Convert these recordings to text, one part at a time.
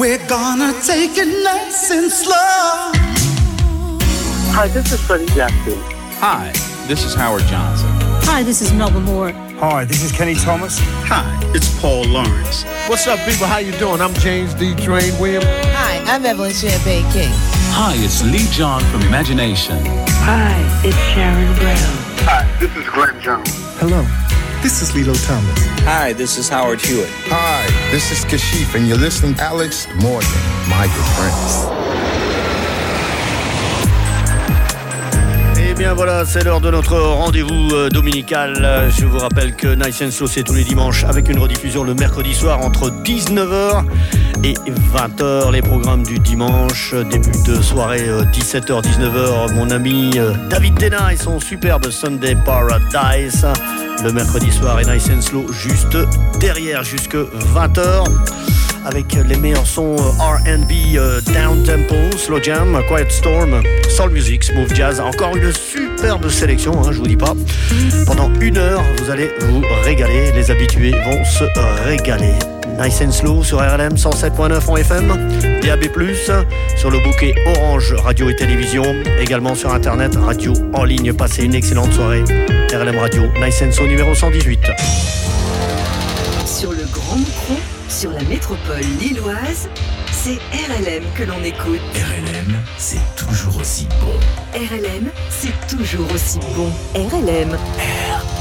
We're gonna take it nice and slow. Hi, this is Freddie Jackson. Hi, this is Howard Johnson. Hi, this is Melba Moore. Hi, this is Kenny Thomas. Hi, it's Paul Lawrence. What's up, people? How you doing? I'm James D. Train Williams. Hi, I'm Evelyn Champagne King. Hi, it's Lee John from Imagination. Hi, it's Sharon Brown. Hi, this is Glenn Jones. Hello, this is Lilo Thomas. Hi, this is Howard Hewitt. Hi, this is Kashif, and you're listening to Alex Morgan, my good friends. Bien voilà, c'est l'heure de notre rendez-vous euh, dominical. Je vous rappelle que Nice and Slow, c'est tous les dimanches avec une rediffusion le mercredi soir entre 19h et 20h. Les programmes du dimanche, début de soirée 17h, 19h. Mon ami euh, David Dena et son superbe Sunday Paradise. Le mercredi soir et Nice and Slow juste derrière, jusque 20h avec les meilleurs sons euh, RB, euh, Down Tempo, Slow Jam, Quiet Storm, Soul Music, Smooth Jazz. Encore une superbe sélection, hein, je vous dis pas. Pendant une heure, vous allez vous régaler. Les habitués vont se régaler. Nice and Slow sur RLM 107.9 en FM, DAB+, sur le bouquet Orange Radio et Télévision, également sur Internet, radio en ligne. Passez une excellente soirée. RLM Radio, Nice and Slow numéro 118. Sur la métropole lilloise, c'est RLM que l'on écoute. RLM, c'est toujours aussi bon. RLM, c'est toujours aussi bon. RLM. Oh,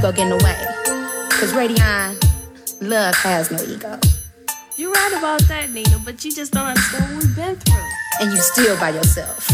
ego get in the way. Cause Radion, love has no ego. You're right about that, Nina, but you just don't understand what we've been through. And you still by yourself.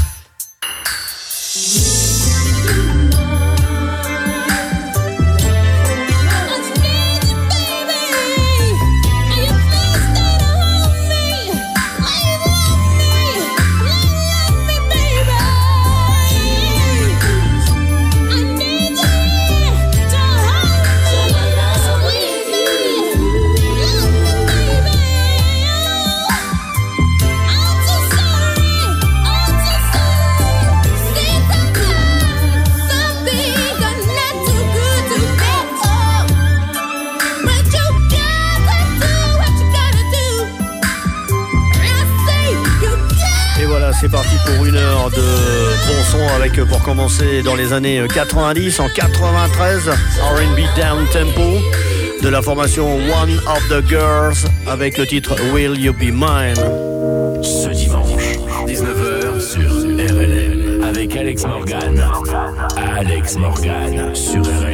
Pour une heure de bon son avec pour commencer dans les années 90 en 93 R&B down tempo de la formation One of the Girls avec le titre Will You Be Mine. Ce dimanche 19h sur RLM avec Alex Morgan. Alex Morgan sur RLM.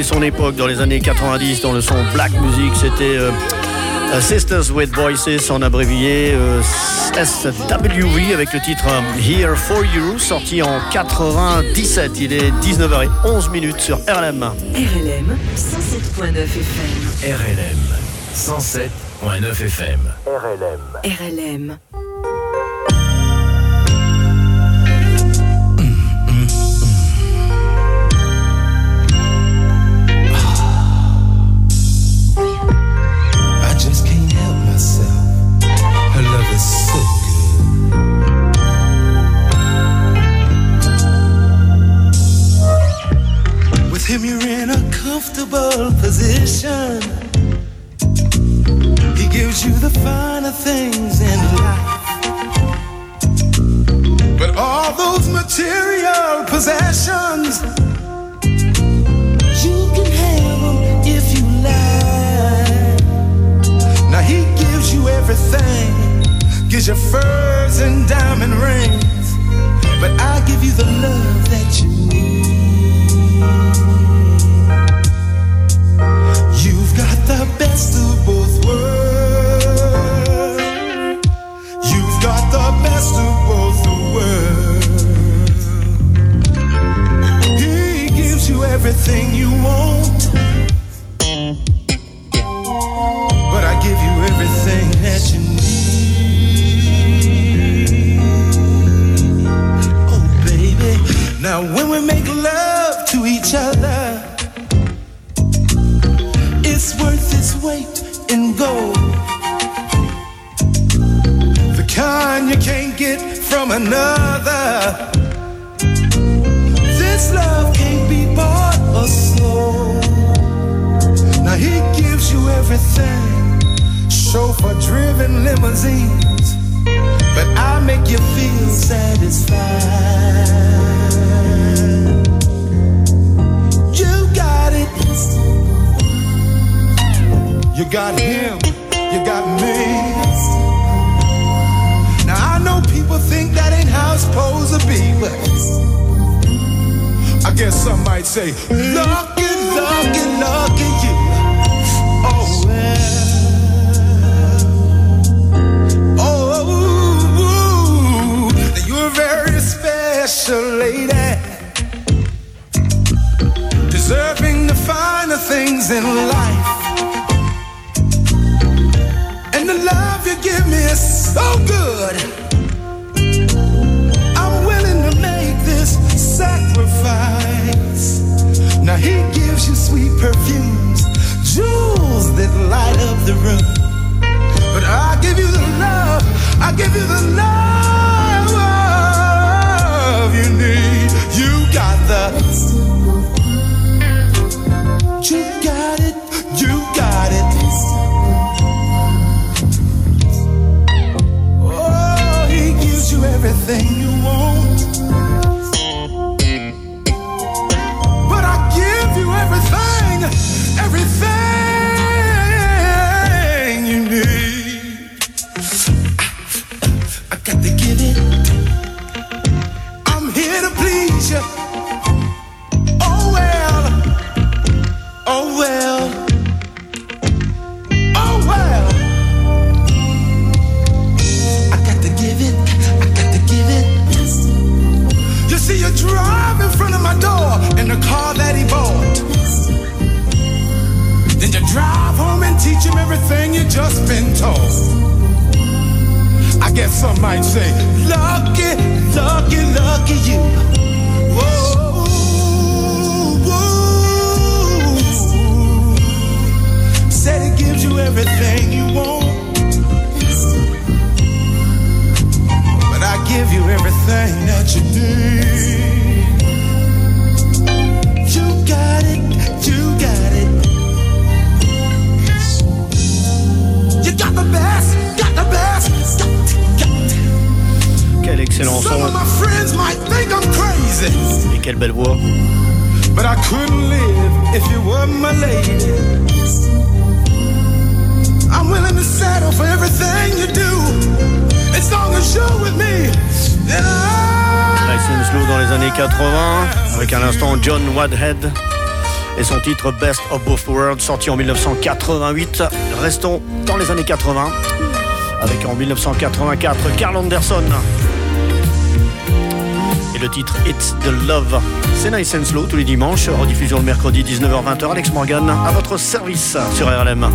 Marqué son époque dans les années 90 dans le son black music. C'était euh, euh, Sisters with Voices en abrévié euh, SWV avec le titre euh, Here for You sorti en 97. Il est 19h11 minutes sur RLM. RLM 107.9 FM. RLM 107.9 FM. RLM. RLM. Position. He gives you the finer things in life. But all those material possessions, you can have them if you like. Now he gives you everything, gives you furs and diamond rings. But I give you the love that you the best of both worlds. You've got the best of both worlds. He gives you everything you want. But I give you everything that you need. Oh, baby. Now, when we make from another. This love can't be bought or sold. Now he gives you everything. Chauffeur driven limousines. Say, lucky, lucky, lucky you. Oh well. Oh, you're a very special lady, deserving the finer things in life. And the love you give me is so good. Sweet perfumes, jewels that light up the room. But I give you the love, I give you the love everything you just been taught. I guess some might say, lucky, lucky, lucky you. Whoa, whoa. Said it gives you everything you want. But I give you everything that you need. You got it, you got it. got the best, got the best, got, got. Quel excellent son. Et quelle belle voix. But I couldn't live if you were my lady. I'm willing to settle for everything you do. As long as you're with me. And I... Slow dans les années 80 avec un instant John Wadhead et son titre Best of Both Worlds sorti en 1988. Restons dans les années 80 avec en 1984 Carl Anderson et le titre It's the Love. C'est Nice and Slow tous les dimanches, rediffusion le mercredi 19h-20h. Alex Morgan à votre service sur RLM.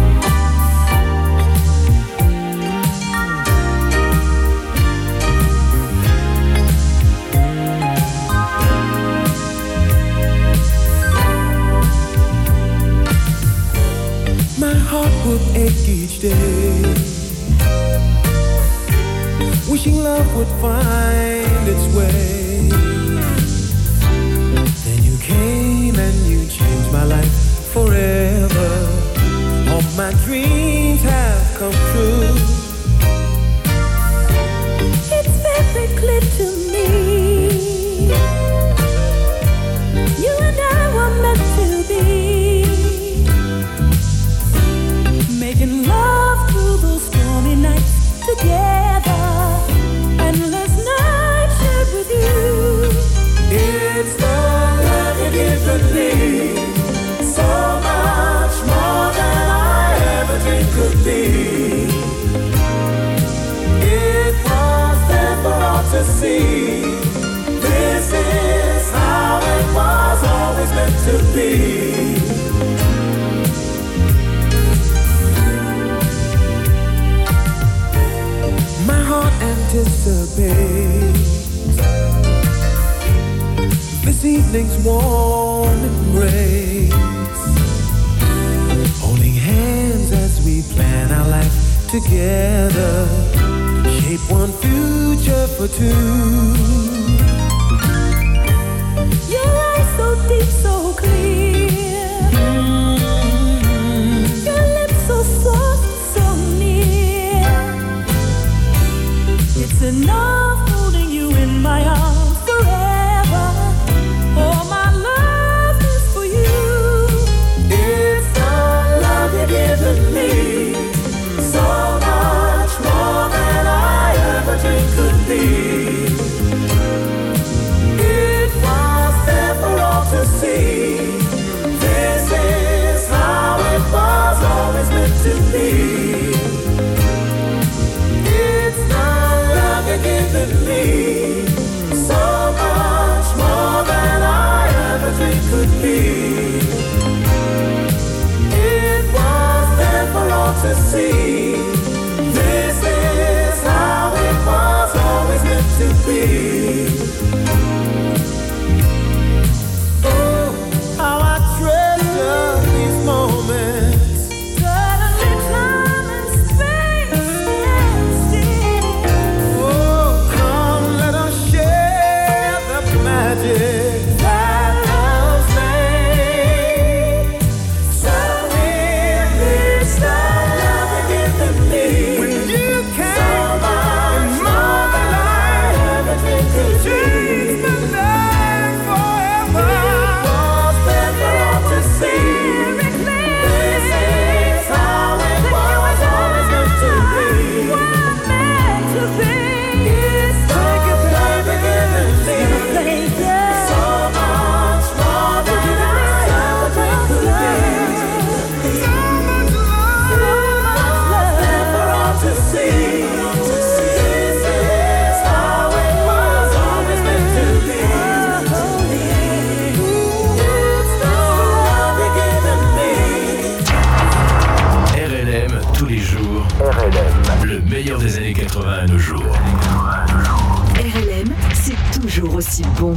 ecstasy. si bon.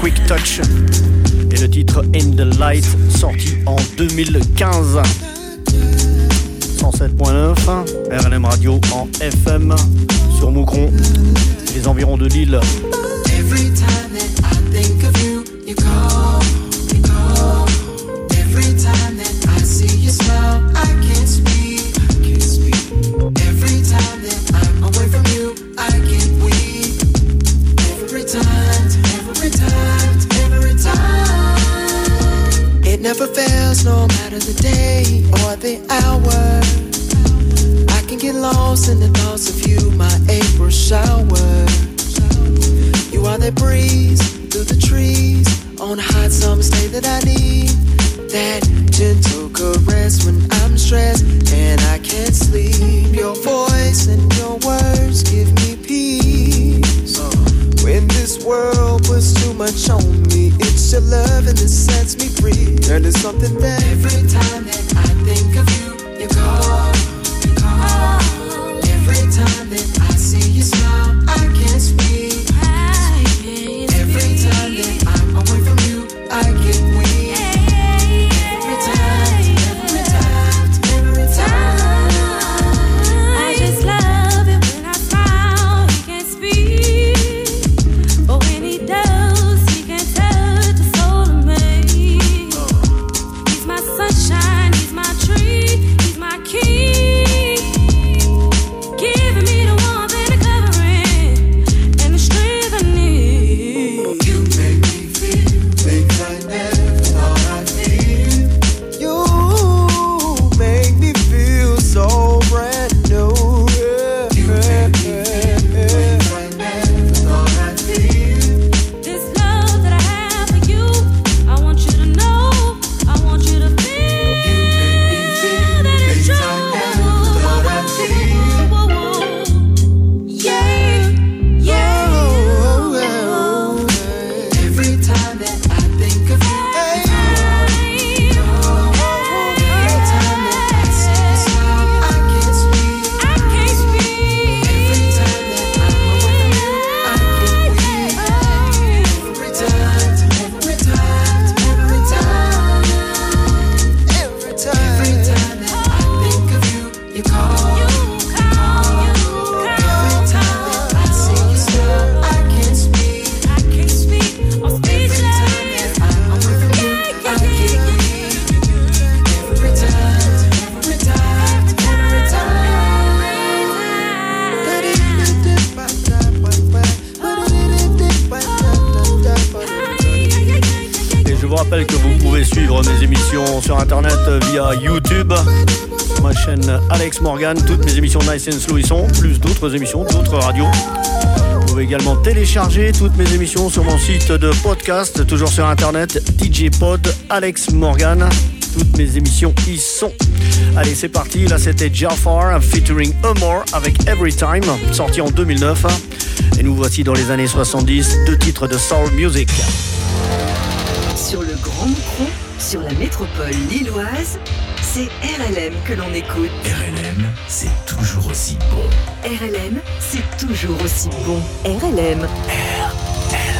Quick Touch et le titre In the Light sorti en 2015. 107.9, RLM Radio en FM sur Moucron, les environs de Lille. Plus d'autres émissions, d'autres radios. Vous pouvez également télécharger toutes mes émissions sur mon site de podcast, toujours sur internet, DJ Pod, Alex Morgan. Toutes mes émissions y sont. Allez, c'est parti. Là, c'était Jafar featuring Amor avec Every Time, sorti en 2009. Et nous voici dans les années 70, deux titres de soul music. Sur le Grand Micro, sur la métropole lilloise, c'est RLM que l'on écoute. RLM, c'est toujours aussi bon. RLM, c'est toujours aussi bon. RLM. RLM.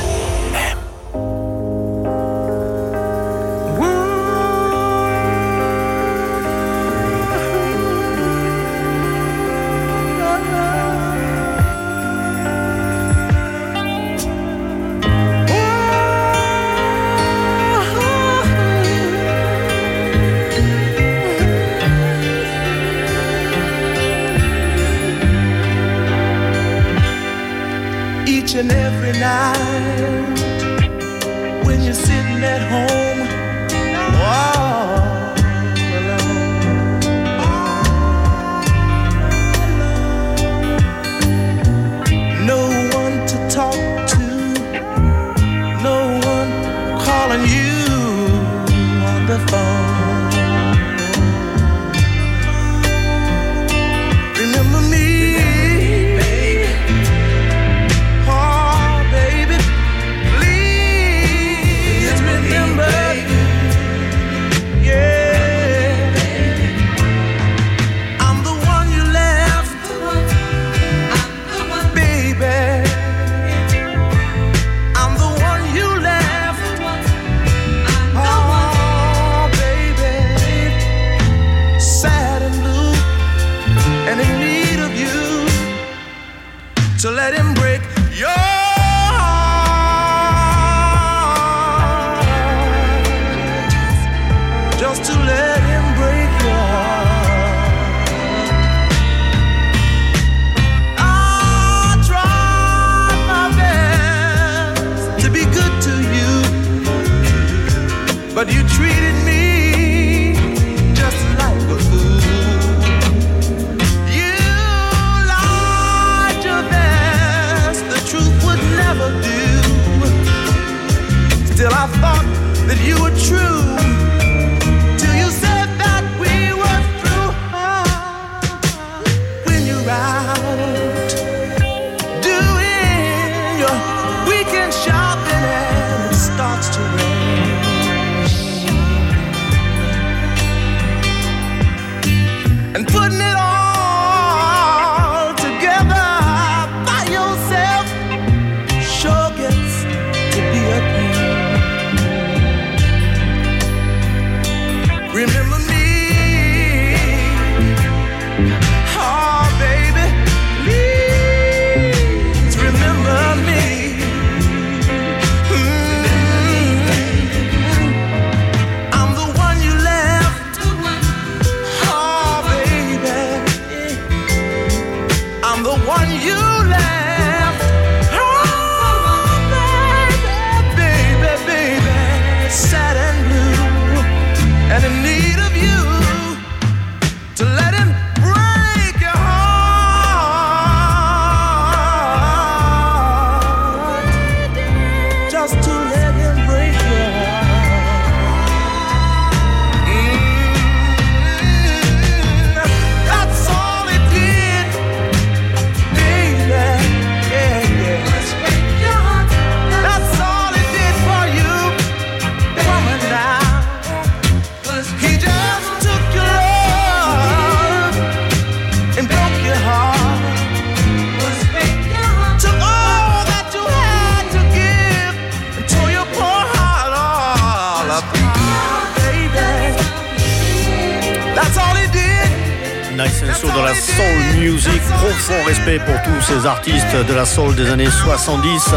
Artistes de la soul des années 70.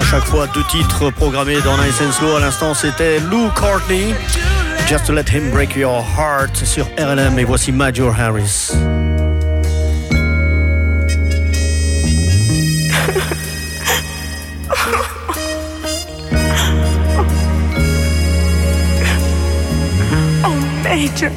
À chaque fois, deux titres programmés dans Nice and Slow. À l'instant, c'était Lou Courtney. Just to let him break your heart sur RLM. Et voici Major Harris. oh, Major.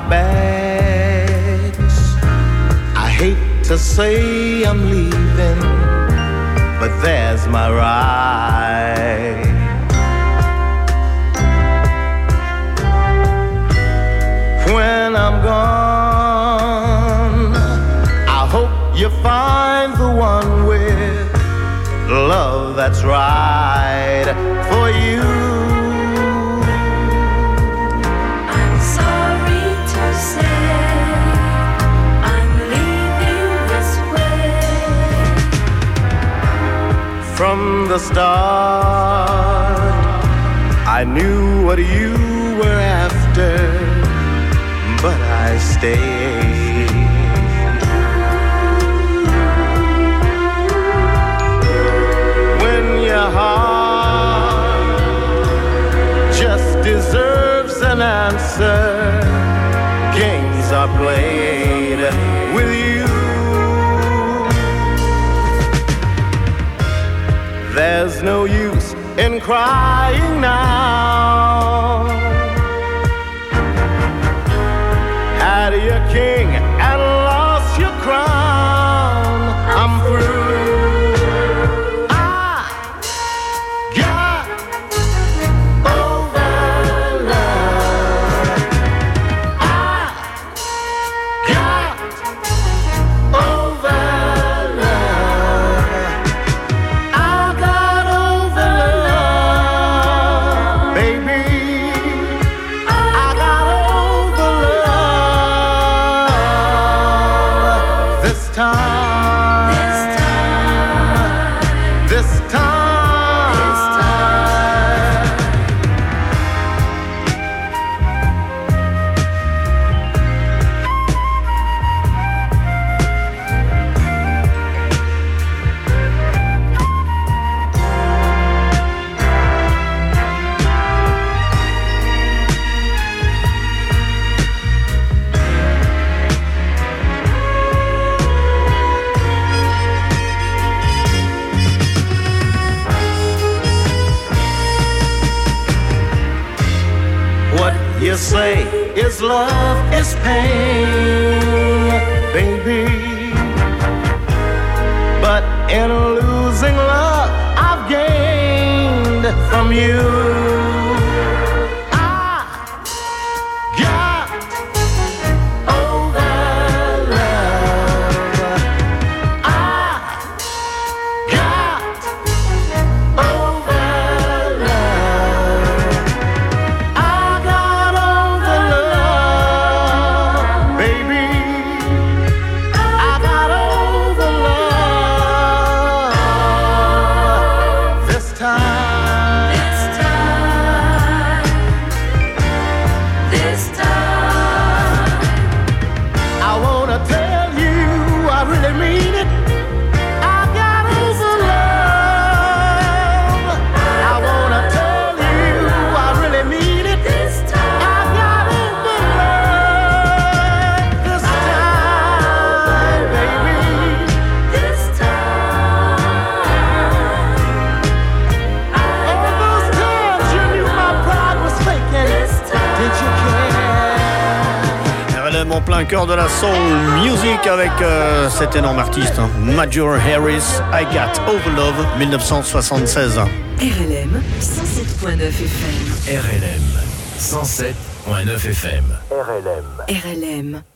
Bags. I hate to say I'm leaving, but there's my ride. When I'm gone, I hope you find the one with love that's right for you. The start. I knew what you were after, but I stayed. When your heart just deserves an answer, games are played There's no use in crying now. Say is love is pain, baby. But in losing love, I've gained from you. Plein cœur de la soul music avec euh, cet énorme artiste, hein, Major Harris, I Got Over Love, 1976. RLM 107.9 FM. RLM 107.9 FM. RLM. Storm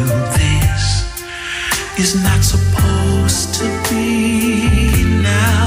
this is not supposed to be now.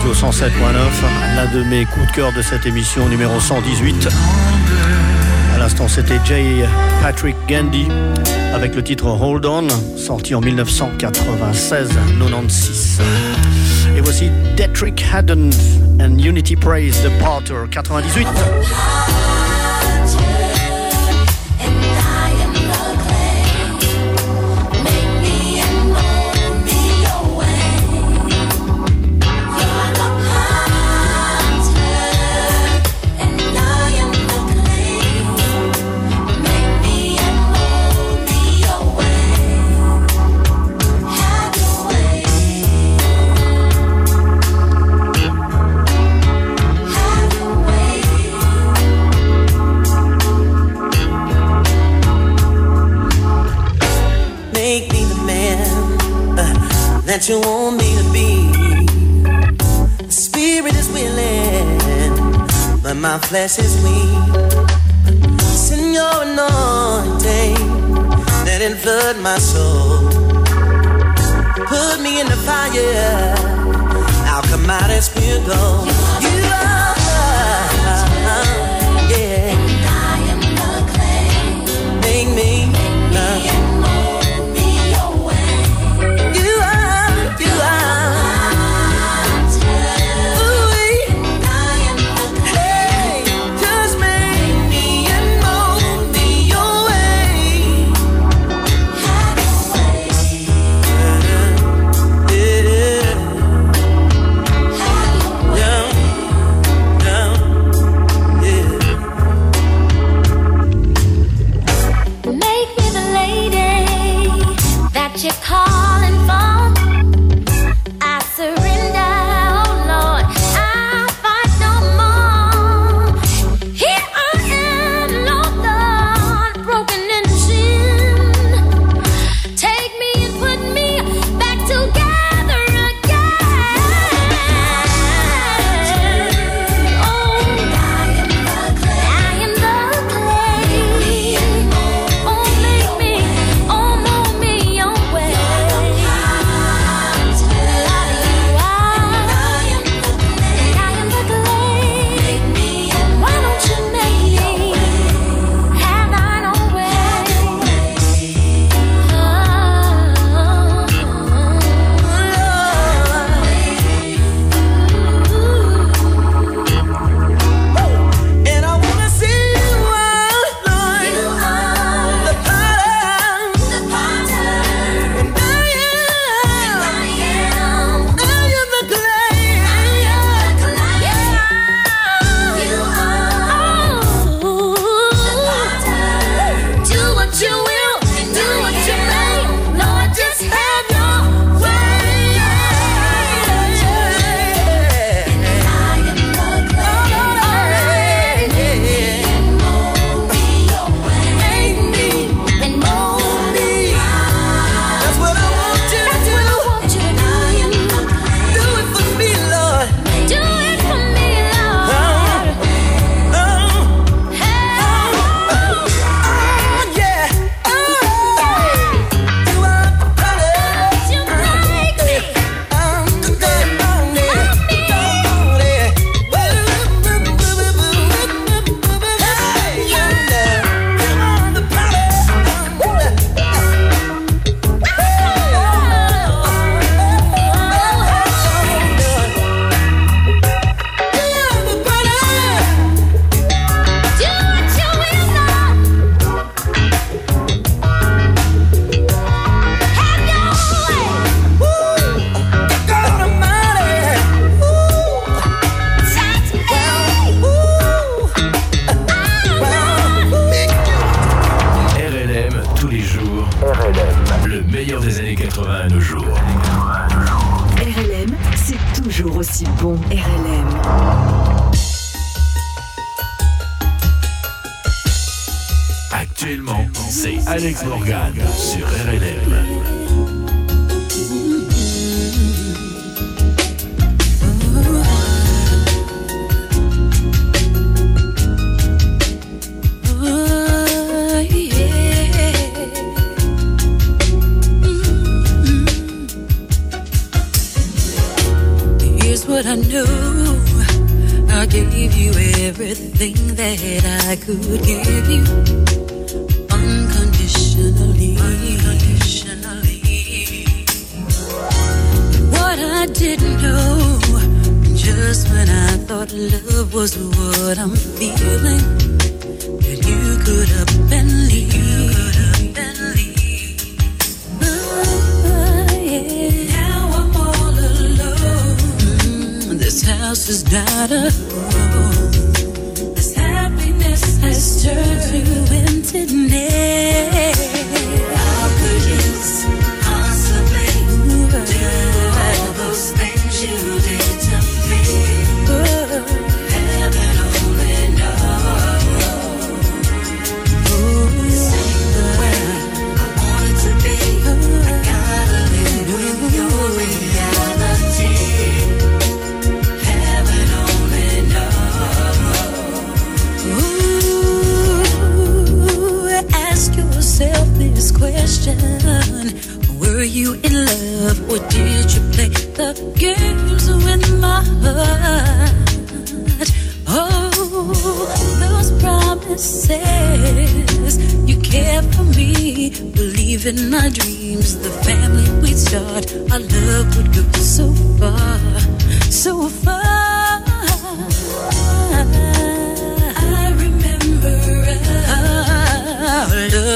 Radio 107.9, l'un de mes coups de cœur de cette émission numéro 118. À l'instant, c'était J. Patrick Gandy avec le titre Hold On, sorti en 1996-96. Et voici Detrick Haddon and Unity Praise de Porter 98. You want me to be. The spirit is willing, but my flesh is weak. Send your anointing, let it flood my soul. Put me in the fire, I'll come out as pure gold. everything that I could give you.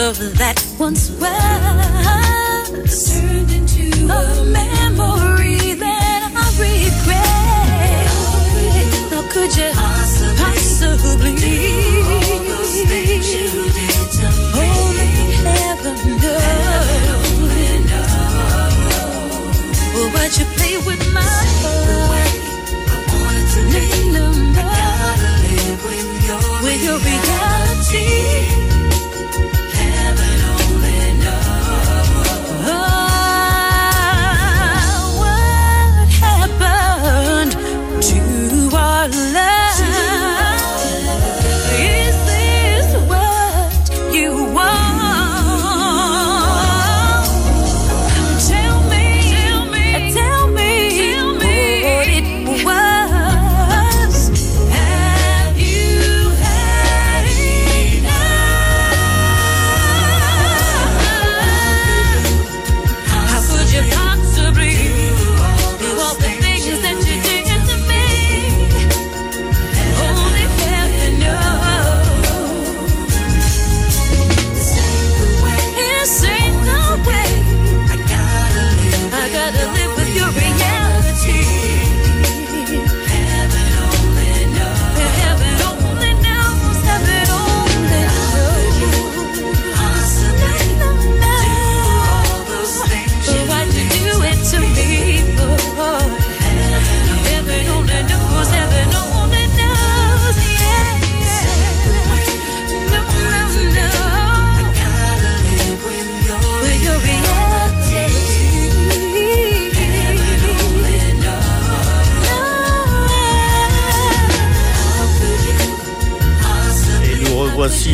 love that once was turned into a, a memory that I regret. How could you possibly, possibly oh, do all those things you did to me? Only know. Well, why'd you play with my heart? I wanted to live. I gotta live with your reality. With your reality.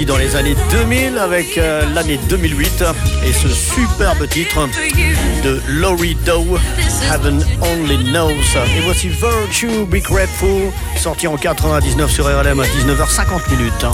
Dans les années 2000 avec euh, l'année 2008 et ce superbe titre de Laurie Doe, Heaven Only Knows. Et voici Virtue Be Grateful, sorti en 99 sur RLM à 19h50 minutes.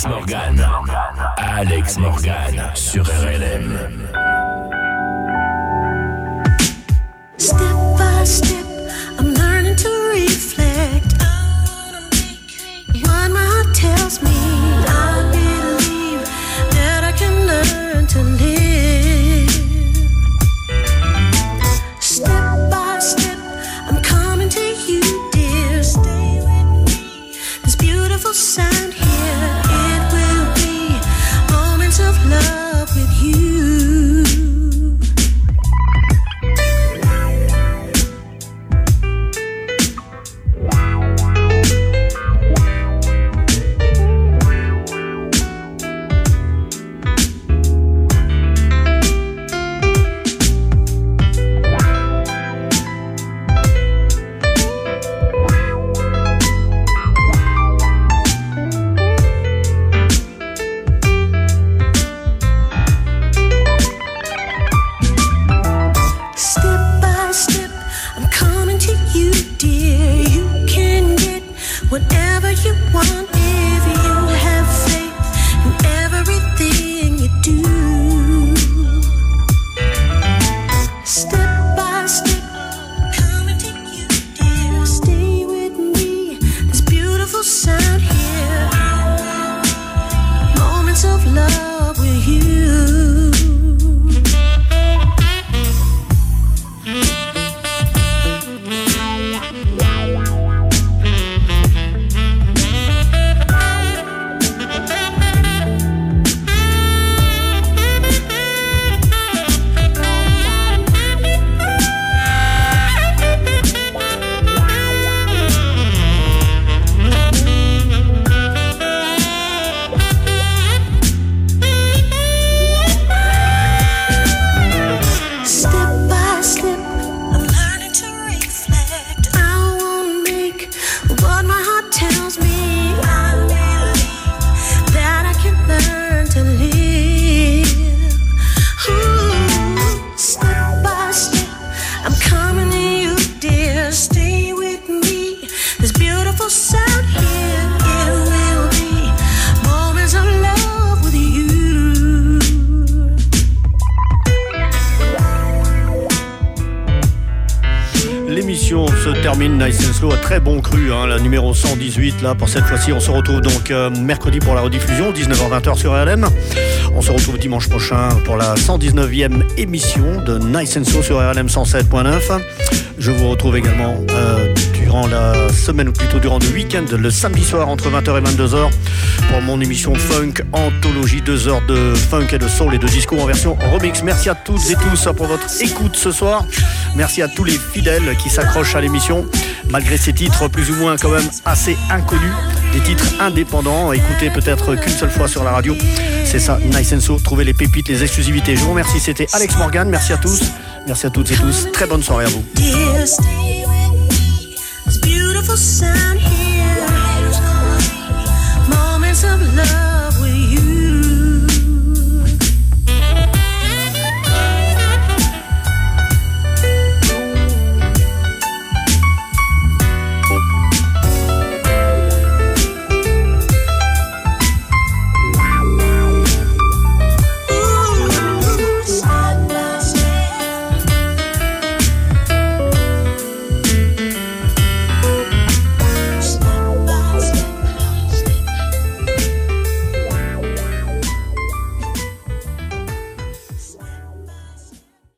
Félix Morgan. Termine nice and slow, à très bon cru, hein, la numéro 118 là pour cette fois-ci. On se retrouve donc euh, mercredi pour la rediffusion, 19h-20h sur RLM. On se retrouve dimanche prochain pour la 119e émission de Nice and Slow sur RLM 107.9. Je vous retrouve également euh, durant la semaine ou plutôt durant le week-end, le samedi soir entre 20h et 22h pour mon émission Funk Anthologie, 2 heures de funk et de soul et de disco en version remix. Merci à toutes et tous pour votre écoute ce soir. Merci à tous les fidèles qui s'accrochent à l'émission malgré ces titres plus ou moins quand même assez inconnus, des titres indépendants, écoutés peut-être qu'une seule fois sur la radio. C'est ça, Nice and So, trouver les pépites, les exclusivités. Je vous remercie, c'était Alex Morgan, merci à tous, merci à toutes et tous, très bonne soirée à vous.